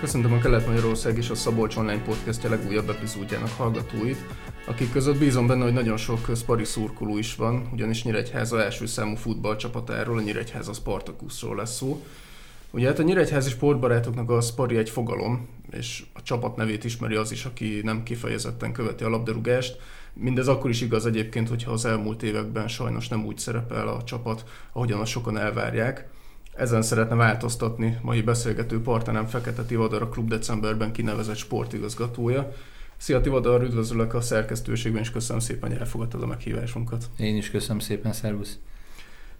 Köszöntöm a Kelet-Magyarország és a Szabolcs Online Podcastja legújabb epizódjának hallgatóit, akik között bízom benne, hogy nagyon sok szpari szurkoló is van, ugyanis Nyíregyháza első számú futballcsapatáról, a Nyíregyháza Spartakuszról lesz szó. Ugye hát a nyíregyházi sportbarátoknak a Spari egy fogalom, és a csapat nevét ismeri az is, aki nem kifejezetten követi a labdarúgást. Mindez akkor is igaz egyébként, hogyha az elmúlt években sajnos nem úgy szerepel a csapat, ahogyan azt sokan elvárják. Ezen szeretne változtatni mai beszélgető partnerem Fekete Tivadar, a klub decemberben kinevezett sportigazgatója. Szia Tivadar, üdvözlök a szerkesztőségben, és köszönöm szépen, hogy elfogadtad a meghívásunkat. Én is köszönöm szépen, szervusz.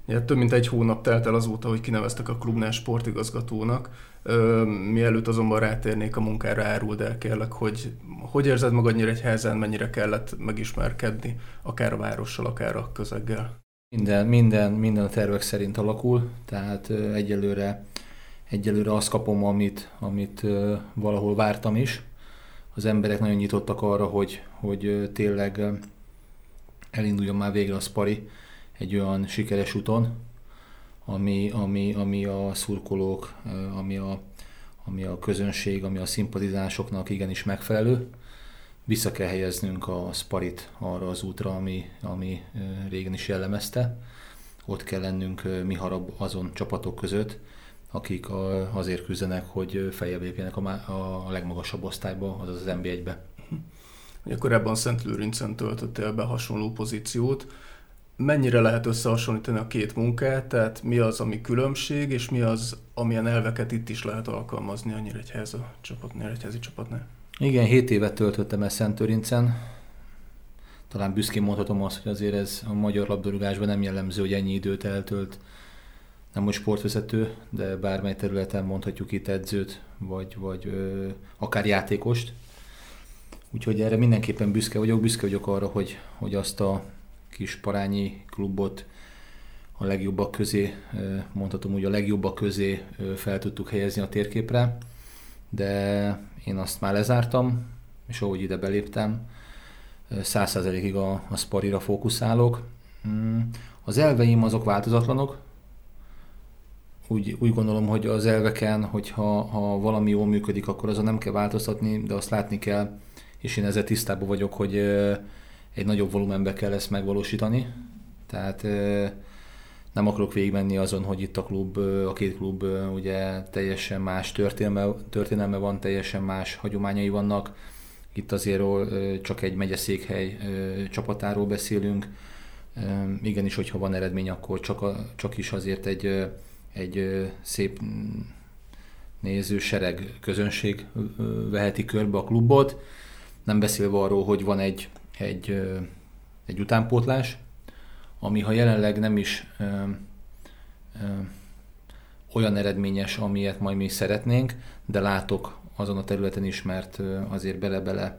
Ja, több mint egy hónap telt el azóta, hogy kineveztek a klubnál sportigazgatónak. Mielőtt azonban rátérnék a munkára, áruld el kérlek, hogy hogy érzed magad Nyíregyházán, mennyire kellett megismerkedni, akár a várossal, akár a közeggel? Minden, minden, minden a tervek szerint alakul, tehát egyelőre, egyelőre azt kapom, amit, amit valahol vártam is. Az emberek nagyon nyitottak arra, hogy, hogy tényleg elinduljon már végre a Spari egy olyan sikeres úton, ami, ami, ami a szurkolók, ami a, ami a közönség, ami a szimpatizásoknak igenis megfelelő vissza kell helyeznünk a Sparit arra az útra, ami, ami régen is jellemezte. Ott kell lennünk mi harab azon csapatok között, akik azért küzdenek, hogy feljebb lépjenek a, a legmagasabb osztályba, azaz az NB1-be. Ugye korábban Szent Lőrincen töltöttél be hasonló pozíciót. Mennyire lehet összehasonlítani a két munkát, tehát mi az, ami különbség, és mi az, amilyen elveket itt is lehet alkalmazni a Nyíregyháza csapat, Nyíregyházi csapatnál? Igen, 7 évet töltöttem el Szentőrincen. Talán büszkén mondhatom azt, hogy azért ez a magyar labdarúgásban nem jellemző, hogy ennyi időt eltölt nem most sportvezető, de bármely területen mondhatjuk itt edzőt, vagy, vagy ö, akár játékost. Úgyhogy erre mindenképpen büszke vagyok, büszke vagyok arra, hogy, hogy azt a kis parányi klubot a legjobbak közé, mondhatom úgy a legjobbak közé fel tudtuk helyezni a térképre, de én azt már lezártam, és ahogy ide beléptem, száz százalékig a, a Sparira fókuszálok. Mm, az elveim azok változatlanok. Úgy, úgy gondolom, hogy az elveken, hogyha ha valami jól működik, akkor azon nem kell változtatni, de azt látni kell, és én ezzel tisztában vagyok, hogy egy nagyobb volumenbe kell ezt megvalósítani. Tehát nem akarok végigmenni azon, hogy itt a klub, a két klub ugye teljesen más történelme, történelme van, teljesen más hagyományai vannak. Itt azért csak egy megyeszékhely csapatáról beszélünk. Igenis, hogyha van eredmény, akkor csak, a, csak is azért egy, egy szép néző sereg közönség veheti körbe a klubot. Nem beszélve arról, hogy van egy, egy, egy utánpótlás, ami ha jelenleg nem is ö, ö, olyan eredményes, amilyet majd mi szeretnénk, de látok azon a területen is, mert azért bele-bele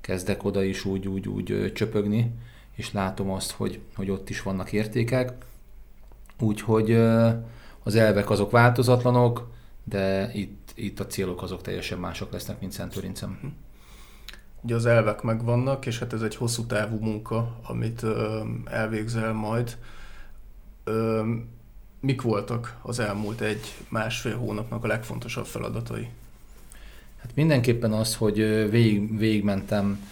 kezdek oda is úgy, úgy, úgy csöpögni, és látom azt, hogy, hogy ott is vannak értékek. Úgyhogy az elvek azok változatlanok, de itt, itt a célok azok teljesen mások lesznek, mint Szentőrincem. Ugye az elvek megvannak, és hát ez egy hosszú távú munka, amit elvégzel majd. Mik voltak az elmúlt egy másfél hónapnak a legfontosabb feladatai? Hát mindenképpen az, hogy végig, végigmentem,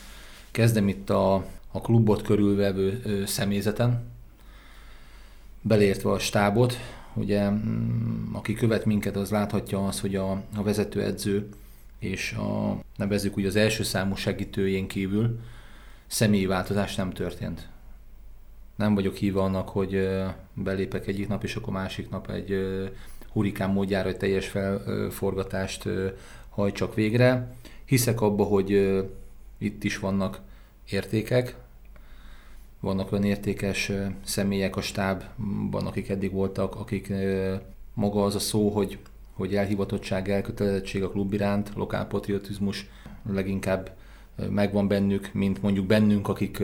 kezdem itt a, a klubot körülvevő személyzeten, belértve a stábot, ugye mm, aki követ minket, az láthatja azt, hogy a, a vezetőedző és a, nevezzük úgy az első számú segítőjén kívül személyi változás nem történt. Nem vagyok híva annak, hogy belépek egyik nap, és akkor másik nap egy hurikán módjára egy teljes felforgatást hajtsak végre. Hiszek abba, hogy itt is vannak értékek, vannak olyan értékes személyek a stábban, akik eddig voltak, akik maga az a szó, hogy hogy elhivatottság, elkötelezettség a klub iránt, lokálpatriotizmus leginkább megvan bennük, mint mondjuk bennünk, akik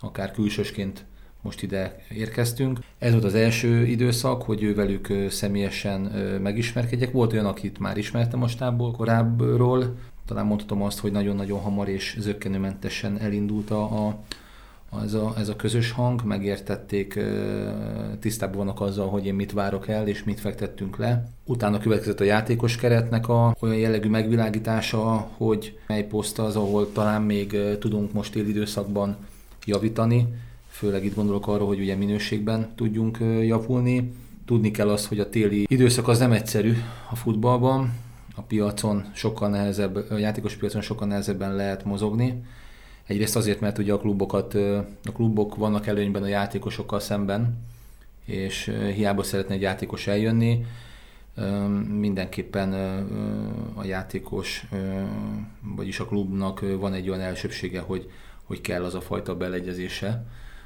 akár külsősként most ide érkeztünk. Ez volt az első időszak, hogy ő velük személyesen megismerkedjek. Volt olyan, akit már ismertem a stábból korábbról. Talán mondhatom azt, hogy nagyon-nagyon hamar és zöggenőmentesen elindult a, a ez a, ez a közös hang, megértették, tisztában vannak azzal, hogy én mit várok el, és mit fektettünk le. Utána következett a játékos keretnek a olyan jellegű megvilágítása, hogy mely poszt az, ahol talán még tudunk most téli időszakban javítani, főleg itt gondolok arra, hogy ugye minőségben tudjunk javulni. Tudni kell azt, hogy a téli időszak az nem egyszerű a futballban, a piacon sokkal nehezebb, a játékos piacon sokkal nehezebben lehet mozogni, Egyrészt azért, mert ugye a klubokat, a klubok vannak előnyben a játékosokkal szemben, és hiába szeretne egy játékos eljönni, mindenképpen a játékos, vagyis a klubnak van egy olyan elsőbsége, hogy, hogy kell az a fajta beleegyezése,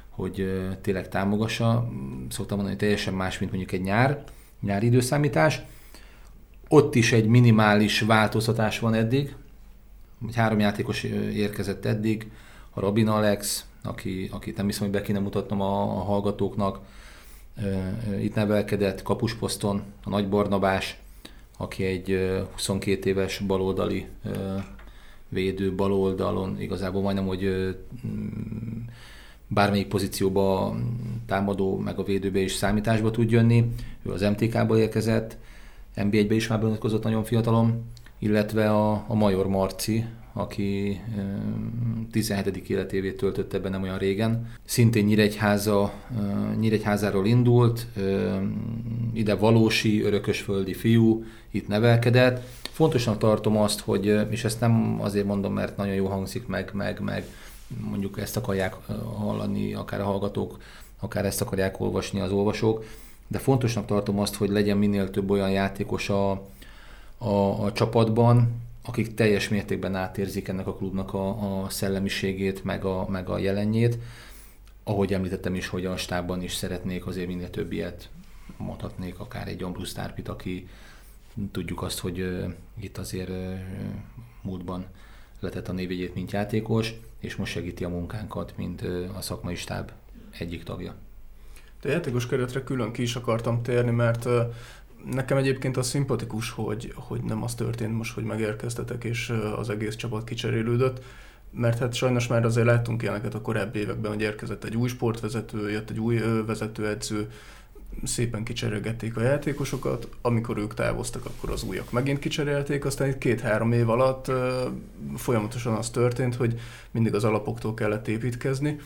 hogy tényleg támogassa. Szoktam mondani, hogy teljesen más, mint mondjuk egy nyár, nyári időszámítás. Ott is egy minimális változtatás van eddig, hogy három játékos érkezett eddig, a Robin Alex, aki, akit nem hiszem, hogy be kéne mutatnom a, a hallgatóknak, itt nevelkedett kapusposzton, a Nagy Barnabás, aki egy 22 éves baloldali védő baloldalon, igazából majdnem, hogy bármelyik pozícióba támadó, meg a védőbe is számításba tud jönni. Ő az MTK-ból érkezett, NB1-be is már bemutatkozott nagyon fiatalom, illetve a, a Major Marci, aki 17. életévét töltötte be nem olyan régen. Szintén Nyíregyháza, Nyíregyházáról indult, ide valósi, örökösföldi fiú, itt nevelkedett. Fontosnak tartom azt, hogy, és ezt nem azért mondom, mert nagyon jó hangzik meg, meg, meg mondjuk ezt akarják hallani, akár a hallgatók, akár ezt akarják olvasni az olvasók, de fontosnak tartom azt, hogy legyen minél több olyan játékos a, a, a csapatban, akik teljes mértékben átérzik ennek a klubnak a, a szellemiségét, meg a, meg a jelenjét. Ahogy említettem is, hogy a stábban is szeretnék azért minél több ilyet mondhatnék, akár egy Ambrus Tárpit, aki tudjuk azt, hogy uh, itt azért uh, múltban letett a névjegyét, mint játékos, és most segíti a munkánkat, mint uh, a szakmai stáb egyik tagja. De játékos keretre külön ki is akartam térni, mert Nekem egyébként az szimpatikus, hogy, hogy nem az történt most, hogy megérkeztetek, és az egész csapat kicserélődött, mert hát sajnos már azért láttunk ilyeneket a korábbi években, hogy érkezett egy új sportvezető, jött egy új vezetőedző, szépen kicserélgették a játékosokat, amikor ők távoztak, akkor az újak megint kicserélték, aztán itt két-három év alatt folyamatosan az történt, hogy mindig az alapoktól kellett építkezni,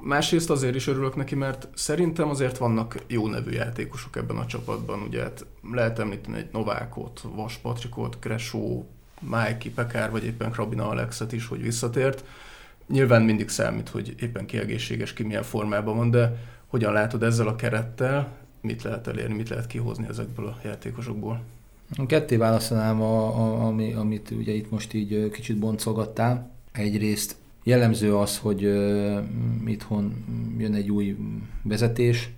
Másrészt azért is örülök neki, mert szerintem azért vannak jó nevű játékosok ebben a csapatban. Ugye hát lehet említeni egy Novákot, Vas Patrikot, Kresó, Mikey Pekár, vagy éppen Krabina Alexet is, hogy visszatért. Nyilván mindig számít, hogy éppen ki egészséges, ki milyen formában van, de hogyan látod ezzel a kerettel, mit lehet elérni, mit lehet kihozni ezekből a játékosokból? Ketté választanám, a, a, ami, amit ugye itt most így kicsit boncolgattál. Egyrészt Jellemző az, hogy uh, itthon jön egy új vezetés,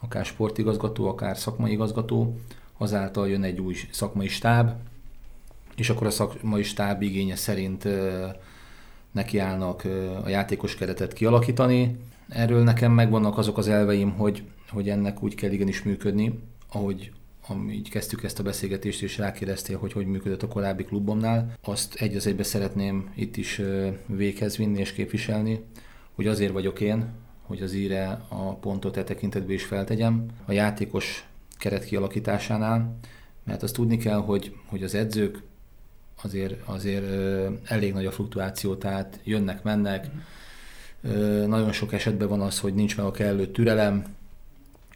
akár sportigazgató, akár szakmai igazgató, azáltal jön egy új szakmai stáb, és akkor a szakmai stáb igénye szerint nekiállnak a játékos keretet kialakítani. Erről nekem megvannak azok az elveim, hogy, hogy ennek úgy kell igenis működni, ahogy így kezdtük ezt a beszélgetést, és rákérdeztél, hogy hogy működött a korábbi klubomnál, azt egy az egybe szeretném itt is véghez vinni és képviselni, hogy azért vagyok én, hogy az íre a pontot e tekintetben is feltegyem. A játékos keret kialakításánál, mert azt tudni kell, hogy, hogy az edzők azért, azért elég nagy a fluktuáció, tehát jönnek, mennek, nagyon sok esetben van az, hogy nincs meg a kellő türelem,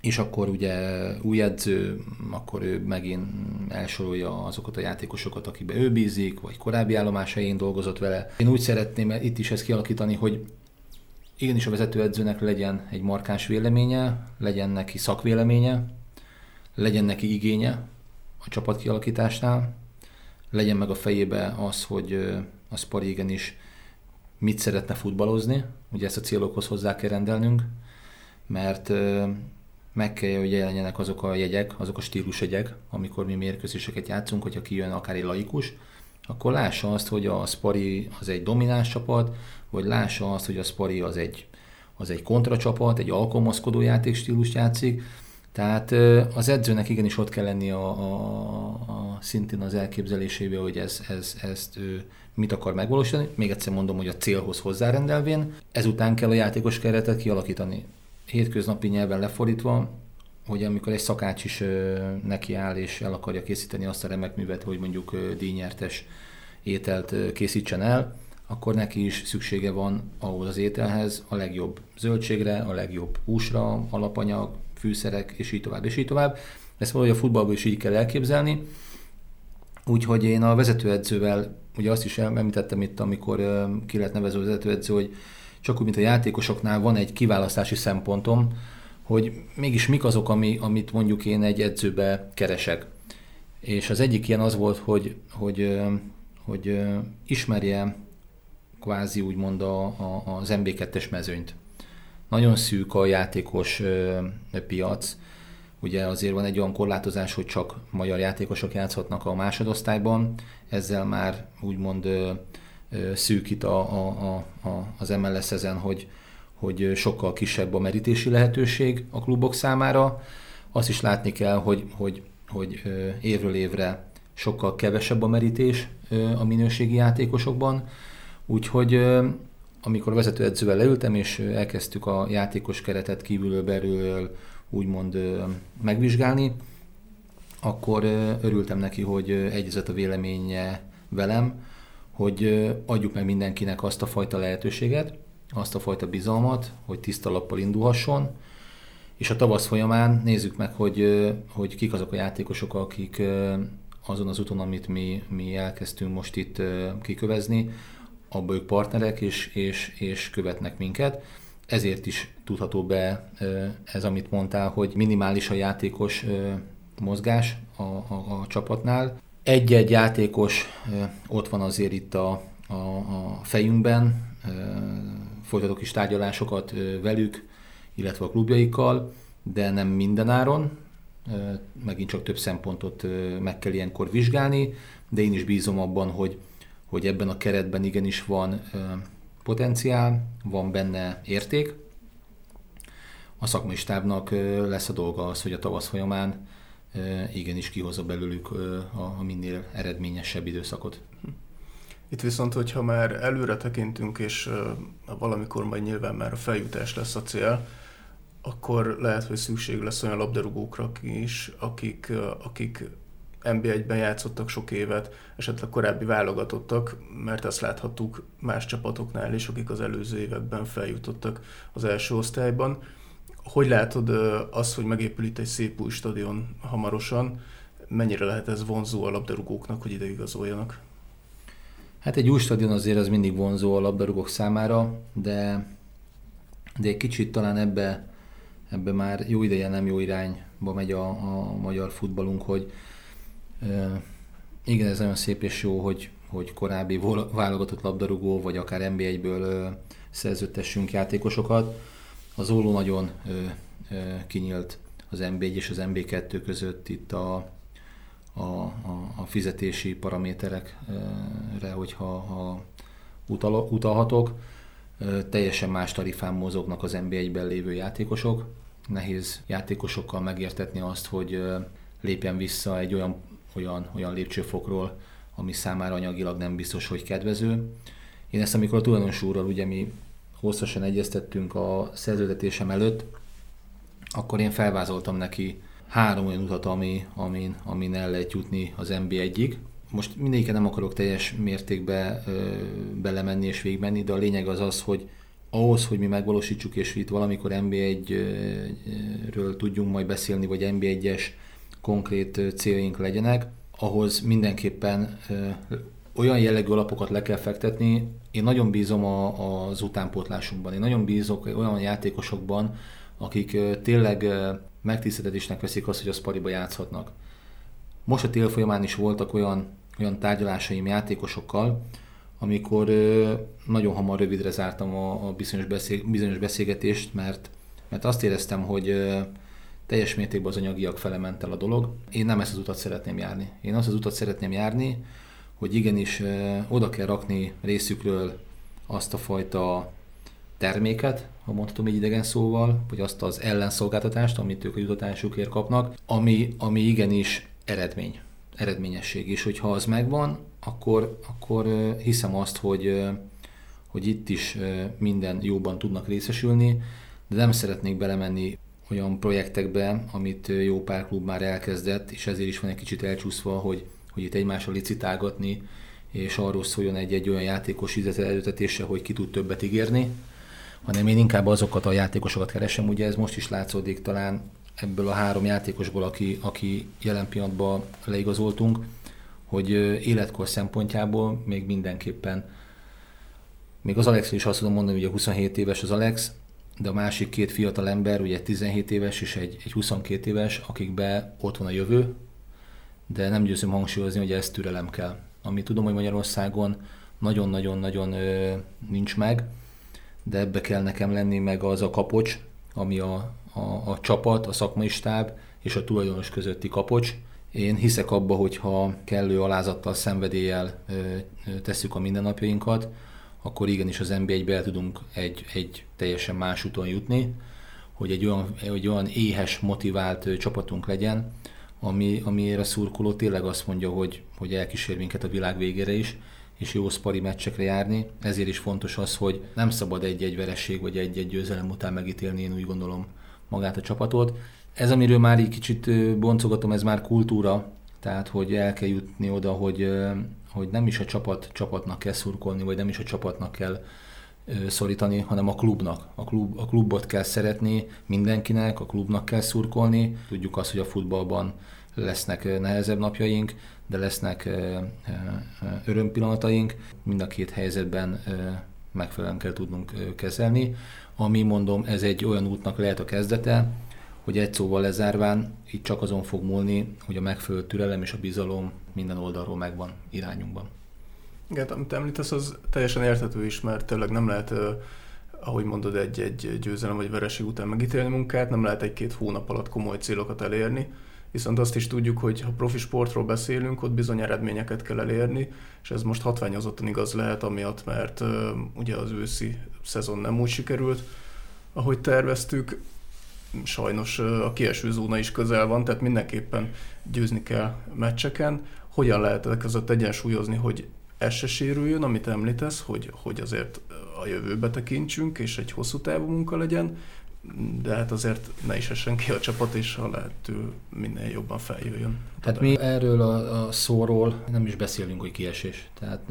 és akkor ugye új edző, akkor ő megint elsorolja azokat a játékosokat, akikbe ő bízik, vagy korábbi állomásain dolgozott vele. Én úgy szeretném itt is ezt kialakítani, hogy igenis a vezetőedzőnek legyen egy markáns véleménye, legyen neki szakvéleménye, legyen neki igénye a csapat kialakításnál, legyen meg a fejébe az, hogy a Spari igenis mit szeretne futballozni, ugye ezt a célokhoz hozzá kell rendelnünk, mert meg kell, hogy jelenjenek azok a jegyek, azok a stílusjegyek, amikor mi mérkőzéseket játszunk, hogyha kijön akár egy laikus, akkor lássa azt, hogy a Spari az egy domináns csapat, vagy lássa azt, hogy a Spari az egy, az egy kontracsapat, egy alkalmazkodó játékstílust játszik. Tehát az edzőnek igenis ott kell lenni a, a, a szintén az elképzelésébe, hogy ez, ez, ezt ő mit akar megvalósítani. Még egyszer mondom, hogy a célhoz hozzárendelvén. Ezután kell a játékos keretet kialakítani. Hétköznapi nyelven lefordítva, hogy amikor egy szakács is neki áll és el akarja készíteni azt a remek művet, hogy mondjuk díjnyertes ételt készítsen el, akkor neki is szüksége van ahhoz az ételhez a legjobb zöldségre, a legjobb húsra, alapanyag, fűszerek, és így tovább, és így tovább. Ezt valahogy a futballból is így kell elképzelni. Úgyhogy én a vezetőedzővel, ugye azt is említettem itt, amikor ki lett nevező vezetőedző, hogy csak úgy, mint a játékosoknál van egy kiválasztási szempontom, hogy mégis mik azok, ami, amit mondjuk én egy edzőbe keresek. És az egyik ilyen az volt, hogy, hogy, hogy ismerje kvázi úgymond a, a, az MB2-es mezőnyt. Nagyon szűk a játékos piac, ugye azért van egy olyan korlátozás, hogy csak magyar játékosok játszhatnak a másodosztályban, ezzel már úgymond szűkít a, a, a, az MLS ezen, hogy, hogy sokkal kisebb a merítési lehetőség a klubok számára. Azt is látni kell, hogy, hogy, hogy évről évre sokkal kevesebb a merítés a minőségi játékosokban, úgyhogy amikor vezetőedzővel leültem, és elkezdtük a játékos keretet kívülről belül úgymond megvizsgálni, akkor örültem neki, hogy egyezett a véleménye velem, hogy adjuk meg mindenkinek azt a fajta lehetőséget, azt a fajta bizalmat, hogy tiszta lappal indulhasson, és a tavasz folyamán nézzük meg, hogy, hogy kik azok a játékosok, akik azon az úton, amit mi, mi elkezdtünk most itt kikövezni, abban ők partnerek, és, és, és követnek minket. Ezért is tudható be ez, amit mondtál, hogy minimális a játékos mozgás a, a, a csapatnál. Egy-egy játékos ott van azért itt a, a, a fejünkben, folytatok is tárgyalásokat velük, illetve a klubjaikkal, de nem mindenáron, megint csak több szempontot meg kell ilyenkor vizsgálni, de én is bízom abban, hogy, hogy ebben a keretben igenis van potenciál, van benne érték. A szakmai stábnak lesz a dolga az, hogy a tavasz folyamán igenis kihozza belőlük a minél eredményesebb időszakot. Itt viszont, hogyha már előre tekintünk, és valamikor majd nyilván már a feljutás lesz a cél, akkor lehet, hogy szükség lesz olyan labdarúgókra is, akik, akik NB1-ben játszottak sok évet, esetleg korábbi válogatottak, mert azt láthattuk más csapatoknál is, akik az előző években feljutottak az első osztályban. Hogy látod azt, hogy megépül itt egy szép új stadion hamarosan, mennyire lehet ez vonzó a labdarúgóknak, hogy ide igazoljanak? Hát egy új stadion azért az mindig vonzó a labdarúgók számára, de, de egy kicsit talán ebbe, ebbe már jó ideje nem jó irányba megy a, a magyar futballunk, hogy e, igen, ez nagyon szép és jó, hogy, hogy korábbi válogatott labdarúgó, vagy akár NBA-ből szerződtessünk játékosokat. Az Óló nagyon kinyílt az MB1 és az MB2 között itt a, a, a, a fizetési paraméterekre, hogyha ha utal, utalhatok. Teljesen más tarifán mozognak az NB1-ben lévő játékosok. Nehéz játékosokkal megértetni azt, hogy lépjen vissza egy olyan, olyan, olyan lépcsőfokról, ami számára anyagilag nem biztos, hogy kedvező. Én ezt, amikor a tulajdonos úrral, ugye mi hosszasan egyeztettünk a szerződetésem előtt, akkor én felvázoltam neki három olyan utat, ami, amin, amin el lehet jutni az NB1-ig. Most mindegyiket nem akarok teljes mértékbe ö, belemenni és végigmenni, de a lényeg az az, hogy ahhoz, hogy mi megvalósítsuk, és itt valamikor NB1-ről tudjunk majd beszélni, vagy NB1-es konkrét céljaink legyenek, ahhoz mindenképpen olyan jellegű alapokat le kell fektetni. Én nagyon bízom a, az utánpótlásunkban. Én nagyon bízok olyan játékosokban, akik tényleg megtiszteltetésnek veszik azt, hogy a Spariba játszhatnak. Most a tél folyamán is voltak olyan, olyan tárgyalásaim játékosokkal, amikor nagyon hamar rövidre zártam a, a bizonyos, beszél, bizonyos beszélgetést, mert, mert azt éreztem, hogy teljes mértékben az anyagiak fele ment el a dolog. Én nem ezt az utat szeretném járni. Én azt az utat szeretném járni, hogy igenis oda kell rakni részükről azt a fajta terméket, ha mondhatom így idegen szóval, vagy azt az ellenszolgáltatást, amit ők a jutatásukért kapnak, ami, ami igenis eredmény. eredményesség. És hogyha az megvan, akkor, akkor hiszem azt, hogy, hogy itt is minden jóban tudnak részesülni, de nem szeretnék belemenni olyan projektekbe, amit jó pár klub már elkezdett, és ezért is van egy kicsit elcsúszva, hogy, hogy itt egymással licitálgatni, és arról szóljon egy-egy olyan játékos előtetése, hogy ki tud többet ígérni, hanem én inkább azokat a játékosokat keresem, ugye ez most is látszódik talán ebből a három játékosból, aki, aki jelen pillanatban leigazoltunk, hogy életkor szempontjából még mindenképpen, még az Alex is azt tudom mondani, a 27 éves az Alex, de a másik két fiatal ember, ugye 17 éves és egy, egy 22 éves, akikbe ott van a jövő, de nem győzöm hangsúlyozni, hogy ez türelem kell. Ami tudom, hogy Magyarországon nagyon-nagyon-nagyon nincs meg, de ebbe kell nekem lenni meg az a kapocs, ami a, a, a csapat, a szakmai stáb és a tulajdonos közötti kapocs. Én hiszek abba, hogyha kellő alázattal, szenvedéllyel tesszük a mindennapjainkat, akkor igenis az NB1-be el tudunk egy, egy teljesen más úton jutni, hogy egy olyan, egy olyan éhes, motivált csapatunk legyen, ami, amiért a szurkoló tényleg azt mondja, hogy, hogy elkísér minket a világ végére is, és jó szpari meccsekre járni. Ezért is fontos az, hogy nem szabad egy-egy vereség vagy egy-egy győzelem után megítélni, én úgy gondolom magát a csapatot. Ez, amiről már így kicsit boncogatom, ez már kultúra, tehát hogy el kell jutni oda, hogy, hogy nem is a csapat csapatnak kell szurkolni, vagy nem is a csapatnak kell szorítani, hanem a klubnak. A, klub, a klubot kell szeretni mindenkinek, a klubnak kell szurkolni. Tudjuk azt, hogy a futballban lesznek nehezebb napjaink, de lesznek örömpillanataink. Mind a két helyzetben megfelelően kell tudnunk kezelni. Ami mondom, ez egy olyan útnak lehet a kezdete, hogy egy szóval lezárván itt csak azon fog múlni, hogy a megfelelő türelem és a bizalom minden oldalról megvan irányunkban. Igen, amit említesz, az teljesen érthető is, mert tényleg nem lehet, ahogy mondod, egy-egy győzelem vagy vereség után megítélni munkát, nem lehet egy-két hónap alatt komoly célokat elérni, viszont azt is tudjuk, hogy ha profi sportról beszélünk, ott bizony eredményeket kell elérni, és ez most hatványozottan igaz lehet, amiatt, mert ugye az őszi szezon nem úgy sikerült, ahogy terveztük, sajnos a kieső zóna is közel van, tehát mindenképpen győzni kell meccseken. Hogyan lehet ezek között egyensúlyozni, hogy ez se sérüljön, amit említesz, hogy, hogy azért a jövőbe tekintsünk, és egy hosszú távú munka legyen, de hát azért ne is essen ki a csapat, és ha lehető minél jobban feljöjjön. Tehát mi erről a, a szóról nem is beszélünk, hogy kiesés. Tehát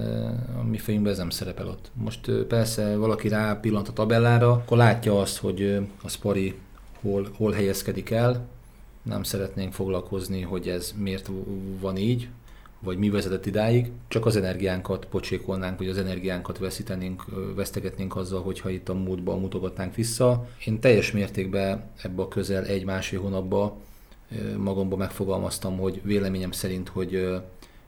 a mi fejünkben ez nem szerepel ott. Most persze valaki rá pillant a tabellára, akkor látja azt, hogy a Spari hol, hol helyezkedik el, nem szeretnénk foglalkozni, hogy ez miért van így, vagy mi vezetett idáig, csak az energiánkat pocsékolnánk, vagy az energiánkat veszítenénk, vesztegetnénk azzal, hogyha itt a múltba mutogatnánk vissza. Én teljes mértékben ebbe a közel egy-másfél hónapban magamban megfogalmaztam, hogy véleményem szerint, hogy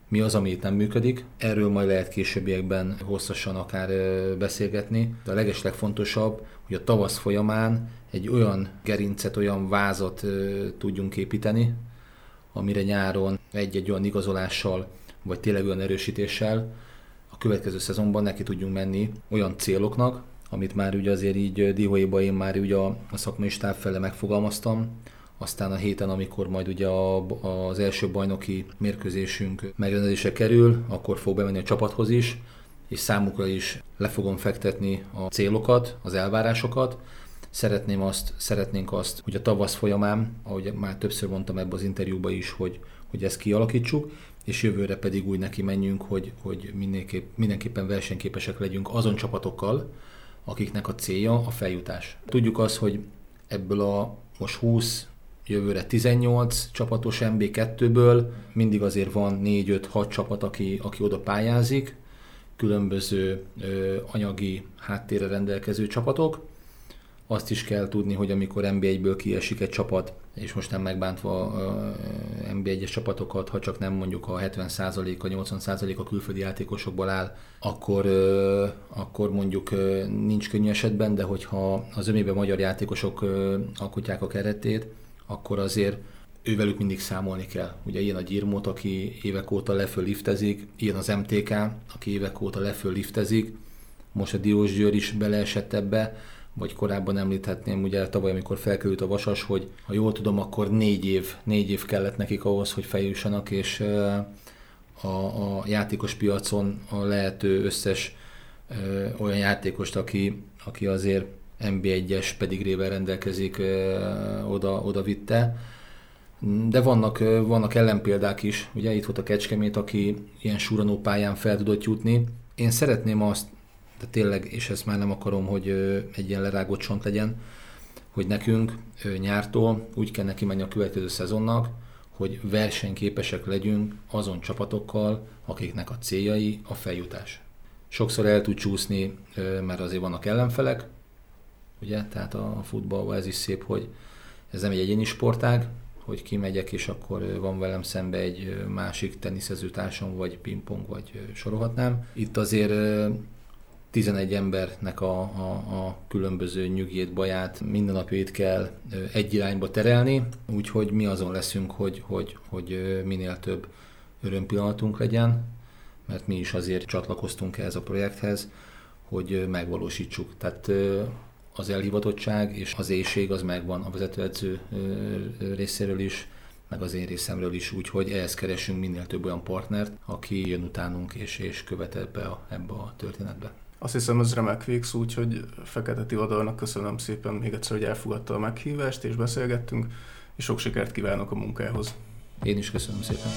mi az, ami itt nem működik. Erről majd lehet későbbiekben hosszasan akár beszélgetni, de a legeslegfontosabb, hogy a tavasz folyamán egy olyan gerincet, olyan vázat tudjunk építeni, amire nyáron egy-egy olyan igazolással, vagy tényleg olyan erősítéssel a következő szezonban neki tudjunk menni olyan céloknak, amit már ugye azért így dióéba én már ugye a, a szakmai stáb fele megfogalmaztam, aztán a héten, amikor majd ugye a, az első bajnoki mérkőzésünk megrendezése kerül, akkor fog bemenni a csapathoz is, és számukra is le fogom fektetni a célokat, az elvárásokat, Szeretném azt, szeretnénk azt, hogy a tavasz folyamán, ahogy már többször mondtam ebbe az interjúban is, hogy, hogy ezt kialakítsuk, és jövőre pedig úgy neki menjünk, hogy, hogy mindenképp, mindenképpen versenyképesek legyünk azon csapatokkal, akiknek a célja a feljutás. Tudjuk azt, hogy ebből a most 20, jövőre 18 csapatos MB2-ből mindig azért van 4-5-6 csapat, aki, aki oda pályázik, különböző ö, anyagi háttérre rendelkező csapatok, azt is kell tudni, hogy amikor NB1-ből kiesik egy csapat, és most nem megbántva a NB1-es csapatokat, ha csak nem mondjuk a 70%-a, 80% a külföldi játékosokból áll, akkor, akkor mondjuk nincs könnyű esetben, de hogyha az ömében magyar játékosok alkotják a keretét, akkor azért ővelük mindig számolni kell. Ugye ilyen a Gyirmót, aki évek óta leföl liftezik, ilyen az MTK, aki évek óta leföl liftezik, most a Diós Győr is beleesett ebbe, vagy korábban említhetném, ugye tavaly, amikor felkerült a Vasas, hogy ha jól tudom, akkor négy év, négy év kellett nekik ahhoz, hogy feljussanak, és a, a játékos piacon a lehető összes olyan játékost, aki, aki azért NB1-es pedigrével rendelkezik, oda, oda vitte. De vannak, vannak ellenpéldák is, ugye itt volt a Kecskemét, aki ilyen suranó pályán fel tudott jutni. Én szeretném azt, de tényleg, és ezt már nem akarom, hogy egy ilyen lerágott csont legyen, hogy nekünk nyártól úgy kell neki menni a következő szezonnak, hogy versenyképesek legyünk azon csapatokkal, akiknek a céljai a feljutás. Sokszor el tud csúszni, mert azért vannak ellenfelek, ugye, tehát a futballban ez is szép, hogy ez nem egy egyéni sportág, hogy kimegyek, és akkor van velem szembe egy másik teniszező társam, vagy pingpong, vagy sorolhatnám. Itt azért 11 embernek a, a, a különböző nyugét, baját, mindennapjait kell egy irányba terelni, úgyhogy mi azon leszünk, hogy, hogy, hogy minél több örömpillanatunk legyen, mert mi is azért csatlakoztunk ehhez a projekthez, hogy megvalósítsuk. Tehát az elhivatottság és az éjség az megvan a vezetőedző részéről is, meg az én részemről is, úgyhogy ehhez keresünk minél több olyan partnert, aki jön utánunk és, és követ ebbe a, ebbe a történetbe. Azt hiszem, ez remek végsz, úgyhogy Fekete Tivadalnak köszönöm szépen még egyszer, hogy elfogadta a meghívást, és beszélgettünk, és sok sikert kívánok a munkához. Én is köszönöm szépen.